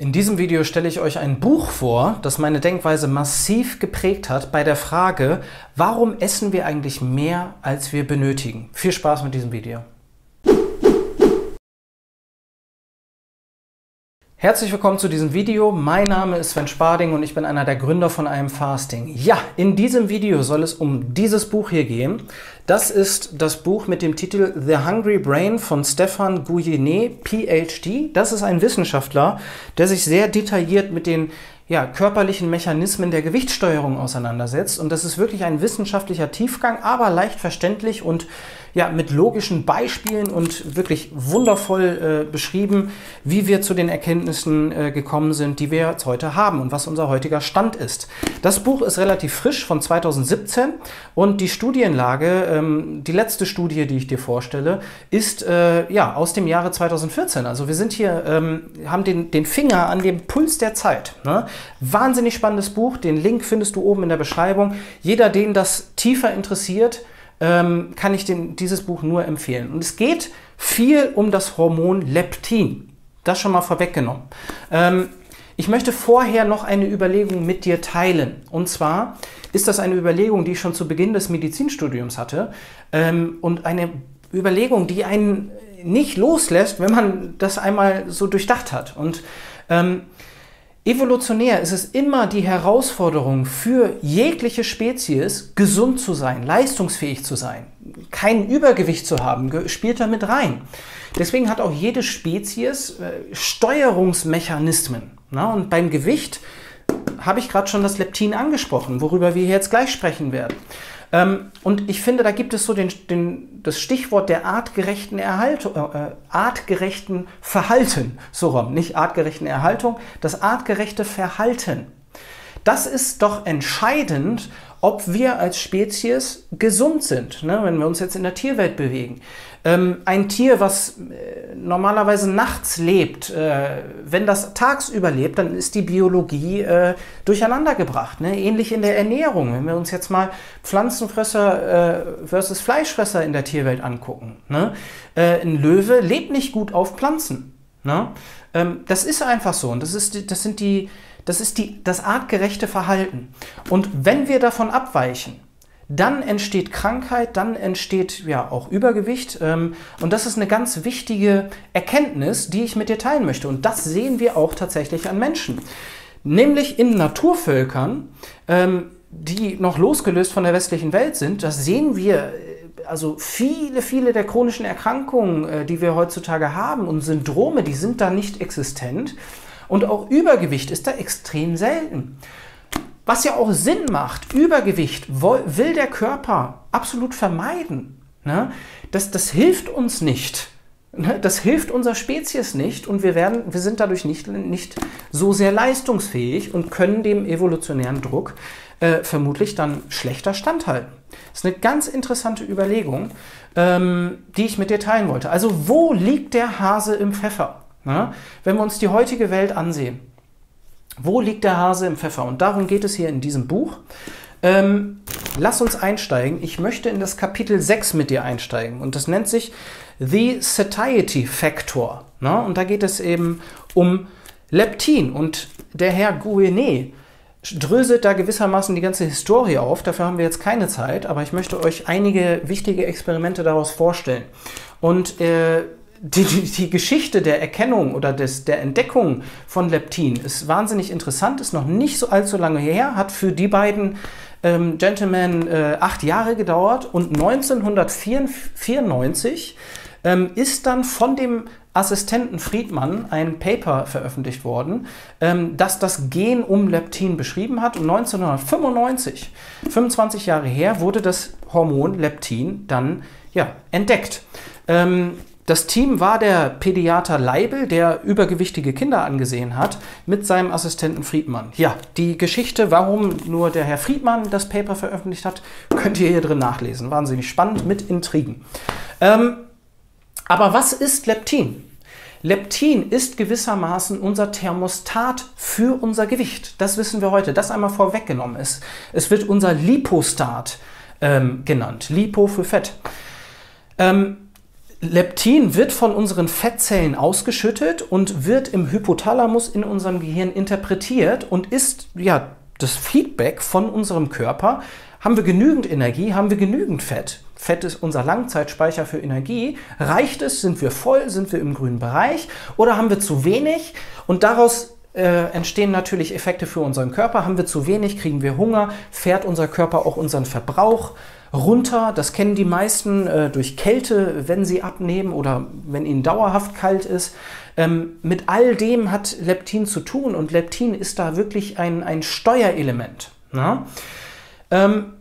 In diesem Video stelle ich euch ein Buch vor, das meine Denkweise massiv geprägt hat bei der Frage, warum essen wir eigentlich mehr, als wir benötigen. Viel Spaß mit diesem Video. Herzlich willkommen zu diesem Video. Mein Name ist Sven Sparding und ich bin einer der Gründer von einem Fasting. Ja, in diesem Video soll es um dieses Buch hier gehen. Das ist das Buch mit dem Titel The Hungry Brain von Stefan Gouyenet, PhD. Das ist ein Wissenschaftler, der sich sehr detailliert mit den ja, körperlichen Mechanismen der Gewichtssteuerung auseinandersetzt. Und das ist wirklich ein wissenschaftlicher Tiefgang, aber leicht verständlich und ja, mit logischen Beispielen und wirklich wundervoll äh, beschrieben, wie wir zu den Erkenntnissen äh, gekommen sind, die wir jetzt heute haben und was unser heutiger Stand ist. Das Buch ist relativ frisch von 2017 und die Studienlage, ähm, die letzte Studie, die ich dir vorstelle, ist äh, ja aus dem Jahre 2014. Also wir sind hier, ähm, haben den, den Finger an dem Puls der Zeit. Ne? Wahnsinnig spannendes Buch. Den Link findest du oben in der Beschreibung. Jeder, den das tiefer interessiert, ähm, kann ich den, dieses Buch nur empfehlen. Und es geht viel um das Hormon Leptin. Das schon mal vorweggenommen. Ähm, ich möchte vorher noch eine Überlegung mit dir teilen. Und zwar ist das eine Überlegung, die ich schon zu Beginn des Medizinstudiums hatte ähm, und eine Überlegung, die einen nicht loslässt, wenn man das einmal so durchdacht hat. Und ähm, Evolutionär ist es immer die Herausforderung für jegliche Spezies, gesund zu sein, leistungsfähig zu sein, kein Übergewicht zu haben, spielt da mit rein. Deswegen hat auch jede Spezies äh, Steuerungsmechanismen. Na? Und beim Gewicht habe ich gerade schon das Leptin angesprochen, worüber wir jetzt gleich sprechen werden. Ähm, und ich finde, da gibt es so den, den, das Stichwort der artgerechten Erhaltung, äh, artgerechten Verhalten, so rum, nicht artgerechten Erhaltung, das artgerechte Verhalten. Das ist doch entscheidend, ob wir als Spezies gesund sind, ne, wenn wir uns jetzt in der Tierwelt bewegen. Ähm, ein Tier, was äh, normalerweise nachts lebt, äh, wenn das tagsüber lebt, dann ist die Biologie äh, durcheinandergebracht. Ne? Ähnlich in der Ernährung, wenn wir uns jetzt mal Pflanzenfresser äh, versus Fleischfresser in der Tierwelt angucken. Ne? Äh, ein Löwe lebt nicht gut auf Pflanzen. Ne? Ähm, das ist einfach so und das, ist, das sind die das ist die, das artgerechte Verhalten. Und wenn wir davon abweichen, dann entsteht Krankheit, dann entsteht ja auch Übergewicht. Ähm, und das ist eine ganz wichtige Erkenntnis, die ich mit dir teilen möchte. Und das sehen wir auch tatsächlich an Menschen. Nämlich in Naturvölkern, ähm, die noch losgelöst von der westlichen Welt sind, das sehen wir also viele, viele der chronischen Erkrankungen, äh, die wir heutzutage haben und Syndrome, die sind da nicht existent. Und auch Übergewicht ist da extrem selten. Was ja auch Sinn macht, Übergewicht will der Körper absolut vermeiden. Ne? Das, das hilft uns nicht. Ne? Das hilft unserer Spezies nicht und wir, werden, wir sind dadurch nicht, nicht so sehr leistungsfähig und können dem evolutionären Druck äh, vermutlich dann schlechter standhalten. Das ist eine ganz interessante Überlegung, ähm, die ich mit dir teilen wollte. Also wo liegt der Hase im Pfeffer? Ja? Wenn wir uns die heutige Welt ansehen, wo liegt der Hase im Pfeffer? Und darum geht es hier in diesem Buch. Ähm, lass uns einsteigen. Ich möchte in das Kapitel 6 mit dir einsteigen. Und das nennt sich The Satiety Factor. Ne? Und da geht es eben um Leptin. Und der Herr Gouenet dröselt da gewissermaßen die ganze Historie auf. Dafür haben wir jetzt keine Zeit, aber ich möchte euch einige wichtige Experimente daraus vorstellen. Und äh, die, die, die, Geschichte der Erkennung oder des, der Entdeckung von Leptin ist wahnsinnig interessant, ist noch nicht so allzu lange her, hat für die beiden ähm, Gentlemen äh, acht Jahre gedauert und 1994 ähm, ist dann von dem Assistenten Friedmann ein Paper veröffentlicht worden, ähm, das das Gen um Leptin beschrieben hat. Und 1995, 25 Jahre her, wurde das Hormon Leptin dann ja, entdeckt. Ähm, das Team war der Pädiater Leibel, der übergewichtige Kinder angesehen hat, mit seinem Assistenten Friedmann. Ja, die Geschichte, warum nur der Herr Friedmann das Paper veröffentlicht hat, könnt ihr hier drin nachlesen. Wahnsinnig spannend mit Intrigen. Ähm, aber was ist Leptin? Leptin ist gewissermaßen unser Thermostat für unser Gewicht. Das wissen wir heute. Das einmal vorweggenommen ist. Es wird unser Lipostat ähm, genannt. Lipo für Fett. Ähm, Leptin wird von unseren Fettzellen ausgeschüttet und wird im Hypothalamus in unserem Gehirn interpretiert und ist ja das Feedback von unserem Körper. Haben wir genügend Energie? Haben wir genügend Fett? Fett ist unser Langzeitspeicher für Energie. Reicht es? Sind wir voll? Sind wir im grünen Bereich? Oder haben wir zu wenig? Und daraus äh, entstehen natürlich Effekte für unseren Körper. Haben wir zu wenig, kriegen wir Hunger, fährt unser Körper auch unseren Verbrauch runter. Das kennen die meisten äh, durch Kälte, wenn sie abnehmen oder wenn ihnen dauerhaft kalt ist. Ähm, mit all dem hat Leptin zu tun und Leptin ist da wirklich ein, ein Steuerelement. Ähm,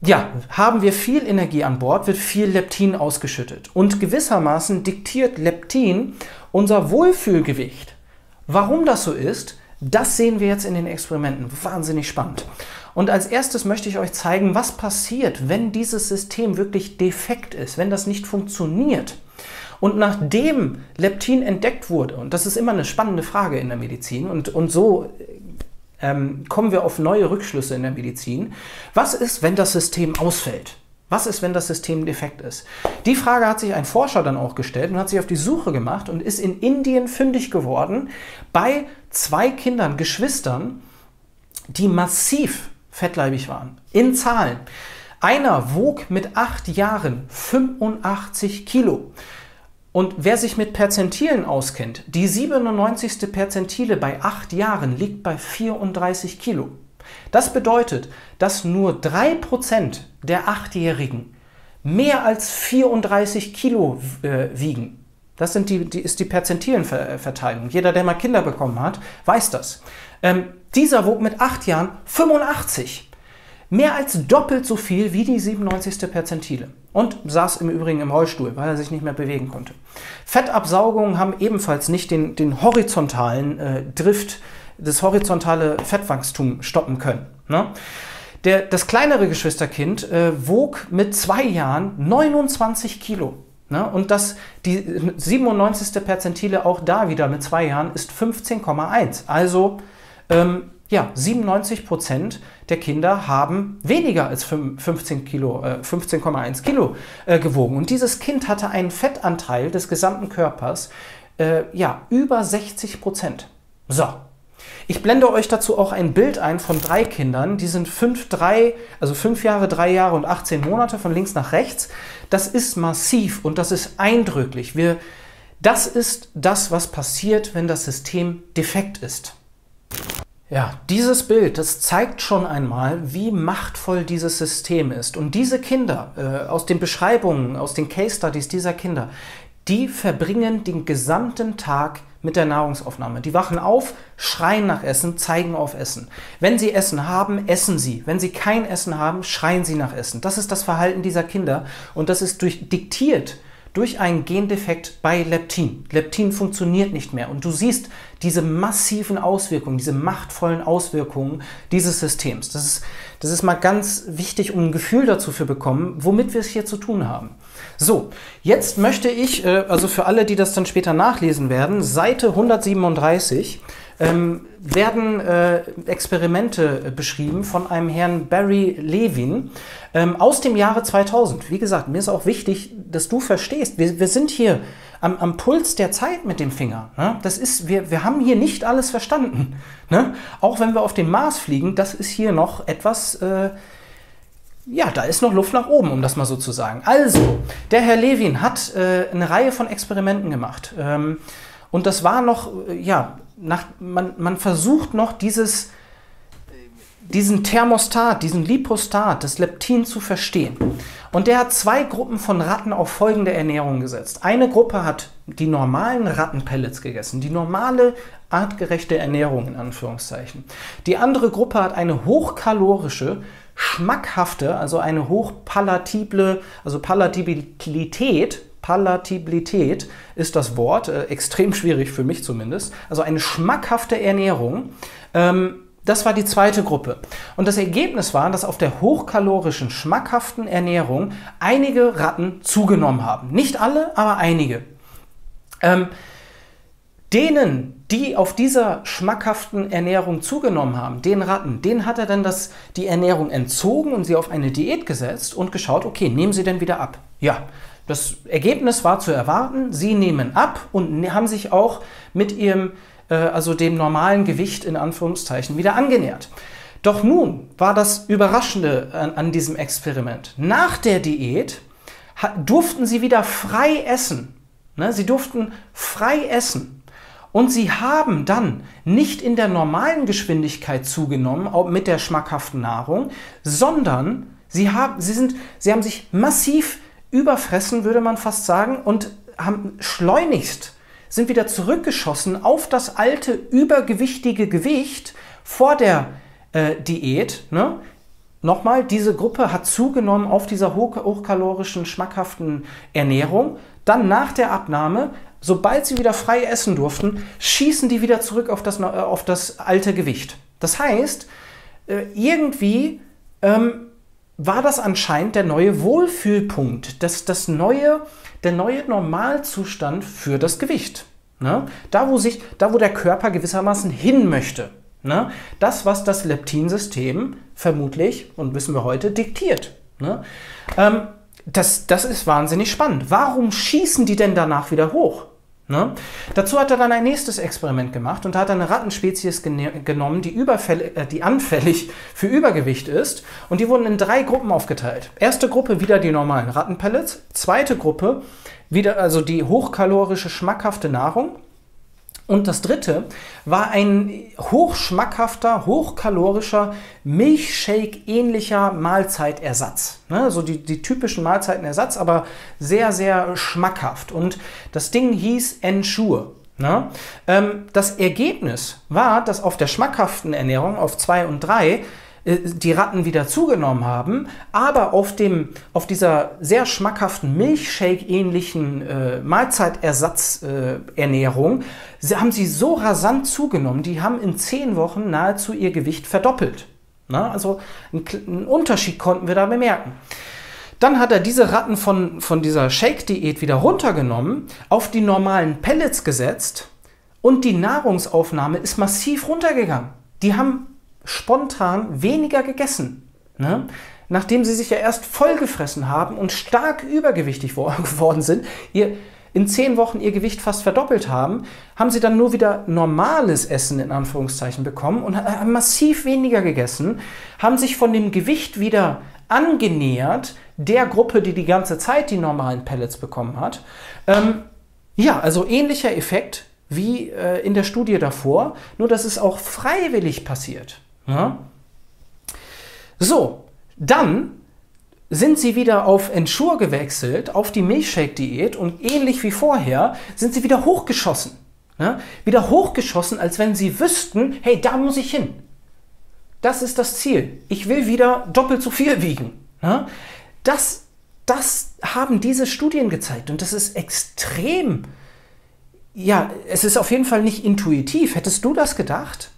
ja, haben wir viel Energie an Bord, wird viel Leptin ausgeschüttet. Und gewissermaßen diktiert Leptin unser Wohlfühlgewicht. Warum das so ist, das sehen wir jetzt in den Experimenten. Wahnsinnig spannend. Und als erstes möchte ich euch zeigen, was passiert, wenn dieses System wirklich defekt ist, wenn das nicht funktioniert. Und nachdem Leptin entdeckt wurde, und das ist immer eine spannende Frage in der Medizin, und, und so ähm, kommen wir auf neue Rückschlüsse in der Medizin, was ist, wenn das System ausfällt? Was ist, wenn das System defekt ist? Die Frage hat sich ein Forscher dann auch gestellt und hat sich auf die Suche gemacht und ist in Indien fündig geworden bei zwei Kindern, Geschwistern, die massiv fettleibig waren. In Zahlen. Einer wog mit acht Jahren 85 Kilo. Und wer sich mit Perzentilen auskennt, die 97. Perzentile bei acht Jahren liegt bei 34 Kilo. Das bedeutet, dass nur 3% der Achtjährigen mehr als 34 Kilo äh, wiegen. Das sind die, die, ist die Perzentilenverteilung. Jeder, der mal Kinder bekommen hat, weiß das. Ähm, dieser wog mit 8 Jahren 85. Mehr als doppelt so viel wie die 97. Perzentile. Und saß im Übrigen im Rollstuhl, weil er sich nicht mehr bewegen konnte. Fettabsaugungen haben ebenfalls nicht den, den horizontalen äh, Drift das horizontale Fettwachstum stoppen können. Ne? Der, das kleinere Geschwisterkind äh, wog mit zwei Jahren 29 Kilo. Ne? Und das, die 97. Perzentile auch da wieder mit zwei Jahren ist 15,1. Also ähm, ja, 97 Prozent der Kinder haben weniger als 15 Kilo, äh, 15,1 Kilo äh, gewogen. Und dieses Kind hatte einen Fettanteil des gesamten Körpers, äh, ja, über 60 Prozent. So, ich blende euch dazu auch ein Bild ein von drei Kindern. Die sind fünf, drei, also fünf Jahre, drei Jahre und 18 Monate von links nach rechts. Das ist massiv und das ist eindrücklich. Wir, das ist das, was passiert, wenn das System defekt ist. Ja, dieses Bild, das zeigt schon einmal, wie machtvoll dieses System ist. Und diese Kinder, äh, aus den Beschreibungen, aus den Case Studies dieser Kinder, die verbringen den gesamten Tag mit der Nahrungsaufnahme. Die wachen auf, schreien nach Essen, zeigen auf Essen. Wenn sie Essen haben, essen sie. Wenn sie kein Essen haben, schreien sie nach Essen. Das ist das Verhalten dieser Kinder und das ist durch, diktiert durch einen Gendefekt bei Leptin. Leptin funktioniert nicht mehr und du siehst diese massiven Auswirkungen, diese machtvollen Auswirkungen dieses Systems. Das ist, das ist mal ganz wichtig, um ein Gefühl dazu zu bekommen, womit wir es hier zu tun haben. So, jetzt möchte ich, äh, also für alle, die das dann später nachlesen werden, Seite 137 ähm, werden äh, Experimente beschrieben von einem Herrn Barry Levin ähm, aus dem Jahre 2000. Wie gesagt, mir ist auch wichtig, dass du verstehst, wir, wir sind hier am, am, Puls der Zeit mit dem Finger. Ne? Das ist, wir, wir haben hier nicht alles verstanden. Ne? Auch wenn wir auf den Mars fliegen, das ist hier noch etwas... Äh, ja, da ist noch Luft nach oben, um das mal so zu sagen. Also, der Herr Levin hat äh, eine Reihe von Experimenten gemacht. Ähm, und das war noch, äh, ja, nach, man, man versucht noch dieses, diesen Thermostat, diesen Lipostat, das Leptin zu verstehen. Und der hat zwei Gruppen von Ratten auf folgende Ernährung gesetzt. Eine Gruppe hat die normalen Rattenpellets gegessen, die normale artgerechte Ernährung in Anführungszeichen. Die andere Gruppe hat eine hochkalorische, schmackhafte, also eine hochpalatible, also Palatabilität, Palatabilität ist das Wort, äh, extrem schwierig für mich zumindest, also eine schmackhafte Ernährung. Ähm, das war die zweite Gruppe. Und das Ergebnis war, dass auf der hochkalorischen, schmackhaften Ernährung einige Ratten zugenommen haben. Nicht alle, aber einige. Ähm, Denen, die auf dieser schmackhaften Ernährung zugenommen haben, den Ratten, denen hat er dann das, die Ernährung entzogen und sie auf eine Diät gesetzt und geschaut, okay, nehmen sie denn wieder ab? Ja, Das Ergebnis war zu erwarten, sie nehmen ab und ne, haben sich auch mit ihrem, äh, also dem normalen Gewicht in Anführungszeichen wieder angenähert. Doch nun war das Überraschende an, an diesem Experiment. Nach der Diät durften sie wieder frei essen. Ne? Sie durften frei essen. Und sie haben dann nicht in der normalen Geschwindigkeit zugenommen, mit der schmackhaften Nahrung, sondern sie haben, sie sind, sie haben sich massiv überfressen, würde man fast sagen, und haben schleunigst sind wieder zurückgeschossen auf das alte übergewichtige Gewicht vor der äh, Diät. Ne? Nochmal, diese Gruppe hat zugenommen auf dieser hoch, hochkalorischen, schmackhaften Ernährung. Dann nach der Abnahme, sobald sie wieder frei essen durften, schießen die wieder zurück auf das, äh, auf das alte Gewicht. Das heißt, äh, irgendwie ähm, war das anscheinend der neue Wohlfühlpunkt, das, das neue, der neue Normalzustand für das Gewicht. Ne? Da, wo sich, da, wo der Körper gewissermaßen hin möchte. Ne? Das, was das Leptinsystem vermutlich, und wissen wir heute, diktiert. Ne? Ähm, das, das ist wahnsinnig spannend. Warum schießen die denn danach wieder hoch? Ne? Dazu hat er dann ein nächstes Experiment gemacht und hat eine Rattenspezies genommen, die, äh, die, anfällig für Übergewicht ist. Und die wurden in drei Gruppen aufgeteilt. Erste Gruppe wieder die normalen Rattenpellets. Zweite Gruppe wieder also die hochkalorische, schmackhafte Nahrung. Und das dritte war ein hochschmackhafter, hochkalorischer, Milchshake-ähnlicher Mahlzeitersatz. Ne? So die, die typischen Mahlzeitenersatz, aber sehr, sehr schmackhaft. Und das Ding hieß Ensure. Ne? Ähm, das Ergebnis war, dass auf der schmackhaften Ernährung, auf 2 und 3, äh, die Ratten wieder zugenommen haben, aber auf, dem, auf dieser sehr schmackhaften Milchshake-ähnlichen äh, Mahlzeitersatzernährung äh, haben sie so rasant zugenommen, die haben in zehn Wochen nahezu ihr Gewicht verdoppelt. Na, also einen Unterschied konnten wir da bemerken. Dann hat er diese Ratten von, von dieser Shake-Diät wieder runtergenommen, auf die normalen Pellets gesetzt und die Nahrungsaufnahme ist massiv runtergegangen. Die haben spontan weniger gegessen. Ne? Nachdem sie sich ja erst vollgefressen haben und stark übergewichtig geworden sind, ihr in zehn Wochen ihr Gewicht fast verdoppelt haben, haben sie dann nur wieder normales Essen in Anführungszeichen bekommen und haben massiv weniger gegessen, haben sich von dem Gewicht wieder angenähert der Gruppe, die die ganze Zeit die normalen Pellets bekommen hat. Ähm, ja, also ähnlicher Effekt wie äh, in der Studie davor, nur dass es auch freiwillig passiert. Ja? So, dann sind sie wieder auf Ensure gewechselt, auf die Milchshake-Diät und ähnlich wie vorher sind sie wieder hochgeschossen. Ja? Wieder hochgeschossen, als wenn sie wüssten, hey, da muss ich hin. Das ist das Ziel. Ich will wieder doppelt so viel wiegen. Ja? Das, das haben diese Studien gezeigt und das ist extrem. Ja, es ist auf jeden Fall nicht intuitiv. Hättest du das gedacht?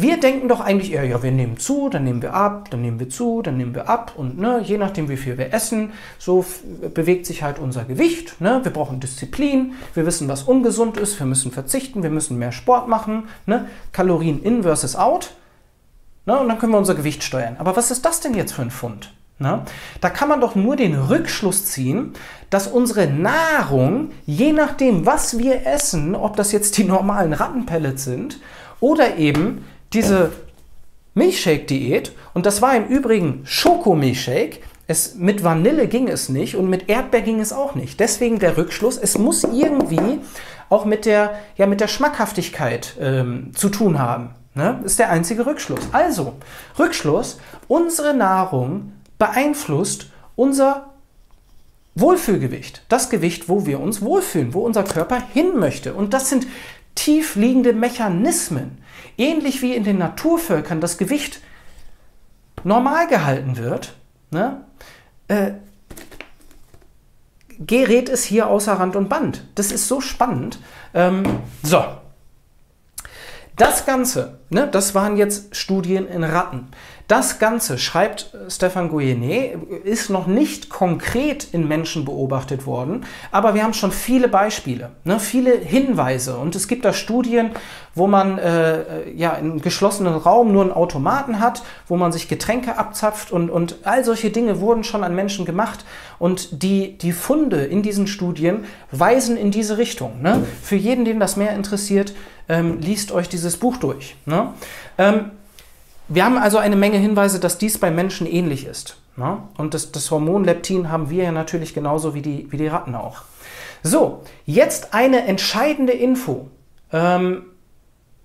Wir denken doch eigentlich eher, ja, wir nehmen zu, dann nehmen wir ab, dann nehmen wir zu, dann nehmen wir ab und ne, je nachdem, wie viel wir essen, so bewegt sich halt unser Gewicht. Ne? Wir brauchen Disziplin, wir wissen, was ungesund ist, wir müssen verzichten, wir müssen mehr Sport machen, ne? Kalorien in versus out. Ne? Und dann können wir unser Gewicht steuern. Aber was ist das denn jetzt für ein Fund? Na, da kann man doch nur den Rückschluss ziehen, dass unsere Nahrung, je nachdem, was wir essen, ob das jetzt die normalen Rattenpellets sind oder eben diese Milchshake-Diät, und das war im Übrigen Schokomilchshake, es, mit Vanille ging es nicht und mit Erdbeer ging es auch nicht. Deswegen der Rückschluss, es muss irgendwie auch mit der, ja, mit der Schmackhaftigkeit ähm, zu tun haben. Ne? Ist der einzige Rückschluss. Also, Rückschluss, unsere Nahrung beeinflusst unser Wohlfühlgewicht. Das Gewicht, wo wir uns wohlfühlen, wo unser Körper hin möchte. Und das sind tiefliegende Mechanismen. Ähnlich wie in den Naturvölkern das Gewicht normal gehalten wird, ne, äh, gerät es hier außer Rand und Band. Das ist so spannend. Ähm, so. Das Ganze, ne, das waren jetzt Studien in Ratten. Das Ganze, schreibt Stefan Gouyenet, ist noch nicht konkret in Menschen beobachtet worden, aber wir haben schon viele Beispiele, ne, viele Hinweise. Und es gibt da Studien, wo man äh, ja, in geschlossenen Raum nur einen Automaten hat, wo man sich Getränke abzapft und, und all solche Dinge wurden schon an Menschen gemacht. Und die, die Funde in diesen Studien weisen in diese Richtung. Ne? Für jeden, den das mehr interessiert, ähm, liest euch dieses Buch durch. Ne? Ähm, wir haben also eine Menge Hinweise, dass dies bei Menschen ähnlich ist. Ne? Und das, das Hormon Leptin haben wir ja natürlich genauso wie die, wie die Ratten auch. So, jetzt eine entscheidende Info. Ähm,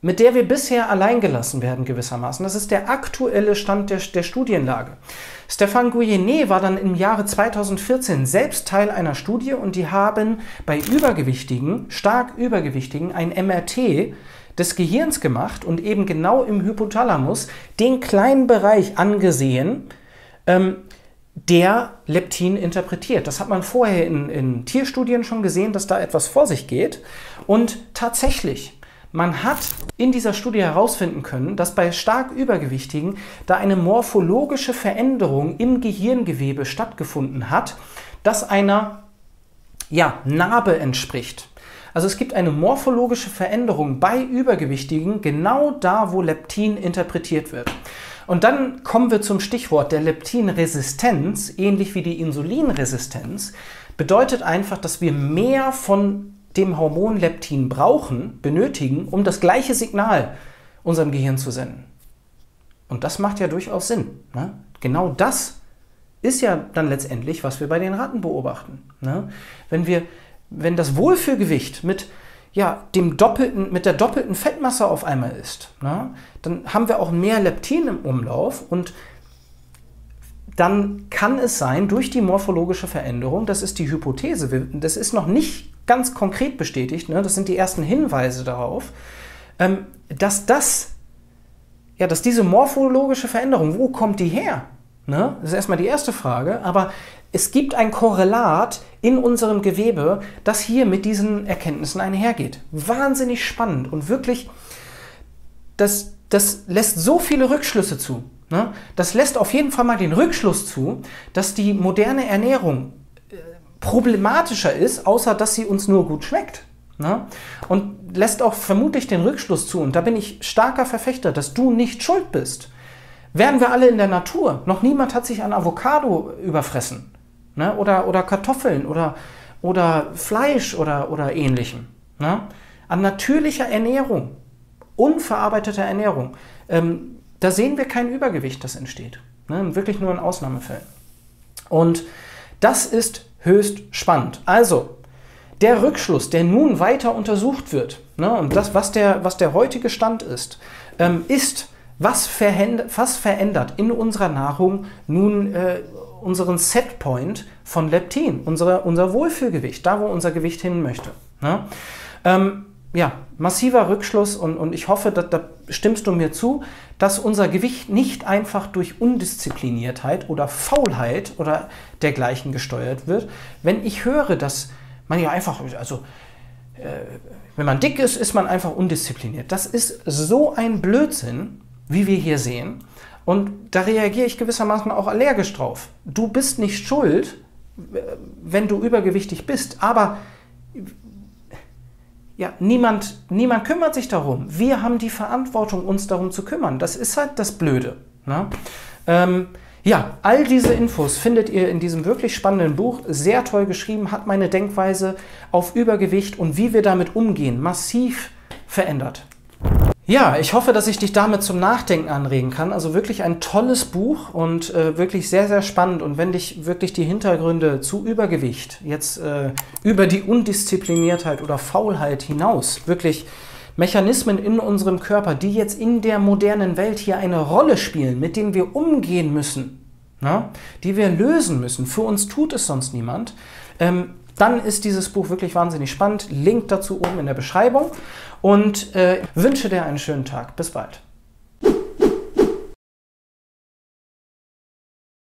mit der wir bisher allein gelassen werden gewissermaßen. Das ist der aktuelle Stand der, der Studienlage. Stefan Gouyenet war dann im Jahre 2014 selbst Teil einer Studie und die haben bei Übergewichtigen, stark Übergewichtigen, ein MRT des Gehirns gemacht und eben genau im Hypothalamus den kleinen Bereich angesehen, ähm, der Leptin interpretiert. Das hat man vorher in, in Tierstudien schon gesehen, dass da etwas vor sich geht. Und tatsächlich, man hat in dieser Studie herausfinden können, dass bei stark Übergewichtigen da eine morphologische Veränderung im Gehirngewebe stattgefunden hat, das einer ja, Narbe entspricht. Also es gibt eine morphologische Veränderung bei Übergewichtigen genau da, wo Leptin interpretiert wird. Und dann kommen wir zum Stichwort der Leptinresistenz, ähnlich wie die Insulinresistenz, bedeutet einfach, dass wir mehr von dem Hormon Leptin brauchen, benötigen, um das gleiche Signal unserem Gehirn zu senden. Und das macht ja durchaus Sinn. Ne? Genau das ist ja dann letztendlich, was wir bei den Ratten beobachten. Ne? Wenn, wir, wenn das Wohlfühlgewicht mit, ja, dem doppelten, mit der doppelten Fettmasse auf einmal ist, ne? dann haben wir auch mehr Leptin im Umlauf und dann kann es sein, durch die morphologische Veränderung, das ist die Hypothese, das ist noch nicht ganz konkret bestätigt, ne, das sind die ersten Hinweise darauf, ähm, dass das, ja, dass diese morphologische Veränderung, wo kommt die her? Ne? Das ist erstmal die erste Frage, aber es gibt ein Korrelat in unserem Gewebe, das hier mit diesen Erkenntnissen einhergeht. Wahnsinnig spannend und wirklich, das, das lässt so viele Rückschlüsse zu. Ne? Das lässt auf jeden Fall mal den Rückschluss zu, dass die moderne Ernährung problematischer ist, außer dass sie uns nur gut schmeckt. Ne? Und lässt auch vermutlich den Rückschluss zu, und da bin ich starker Verfechter, dass du nicht schuld bist. Wären wir alle in der Natur, noch niemand hat sich an Avocado überfressen. Ne? Oder, oder Kartoffeln oder, oder Fleisch oder, oder ähnlichem. Ne? An natürlicher Ernährung, unverarbeiteter Ernährung, ähm, da sehen wir kein Übergewicht, das entsteht. Ne? Wirklich nur in Ausnahmefällen. Und das ist höchst spannend. Also, der Rückschluss, der nun weiter untersucht wird, ne, und das, was der, was der heutige Stand ist, ähm, ist, was, was, verändert in unserer Nahrung nun äh, unseren Setpoint von Leptin, unsere, unser Wohlfühlgewicht, da wo unser Gewicht hin möchte. Ne? Ähm, ja, massiver Rückschluss und, und ich hoffe, da, da stimmst du mir zu, dass unser Gewicht nicht einfach durch Undiszipliniertheit oder Faulheit oder dergleichen gesteuert wird. Wenn ich höre, dass man ja einfach, also äh, wenn man dick ist, ist man einfach undiszipliniert. Das ist so ein Blödsinn, wie wir hier sehen. Und da reagiere ich gewissermaßen auch allergisch drauf. Du bist nicht schuld, wenn du übergewichtig bist, aber ja, niemand, niemand kümmert sich darum. Wir haben die Verantwortung, uns darum zu kümmern. Das ist halt das Blöde. Ne? Ähm, ja, all diese Infos findet ihr in diesem wirklich spannenden Buch. Sehr toll geschrieben, hat meine Denkweise auf Übergewicht und wie wir damit umgehen massiv verändert. Ja, ich hoffe, dass ich dich damit zum Nachdenken anregen kann. Also wirklich ein tolles Buch und äh, wirklich sehr, sehr spannend. Und wenn dich wirklich die Hintergründe zu Übergewicht, jetzt äh, über die Undiszipliniertheit oder Faulheit hinaus, wirklich Mechanismen in unserem Körper, die jetzt in der modernen Welt hier eine Rolle spielen, mit denen wir umgehen müssen, na, ne, die wir lösen müssen. Für uns tut es sonst niemand. Ähm, dann ist dieses Buch wirklich wahnsinnig spannend. Link dazu oben in der Beschreibung und äh, wünsche dir einen schönen Tag. Bis bald.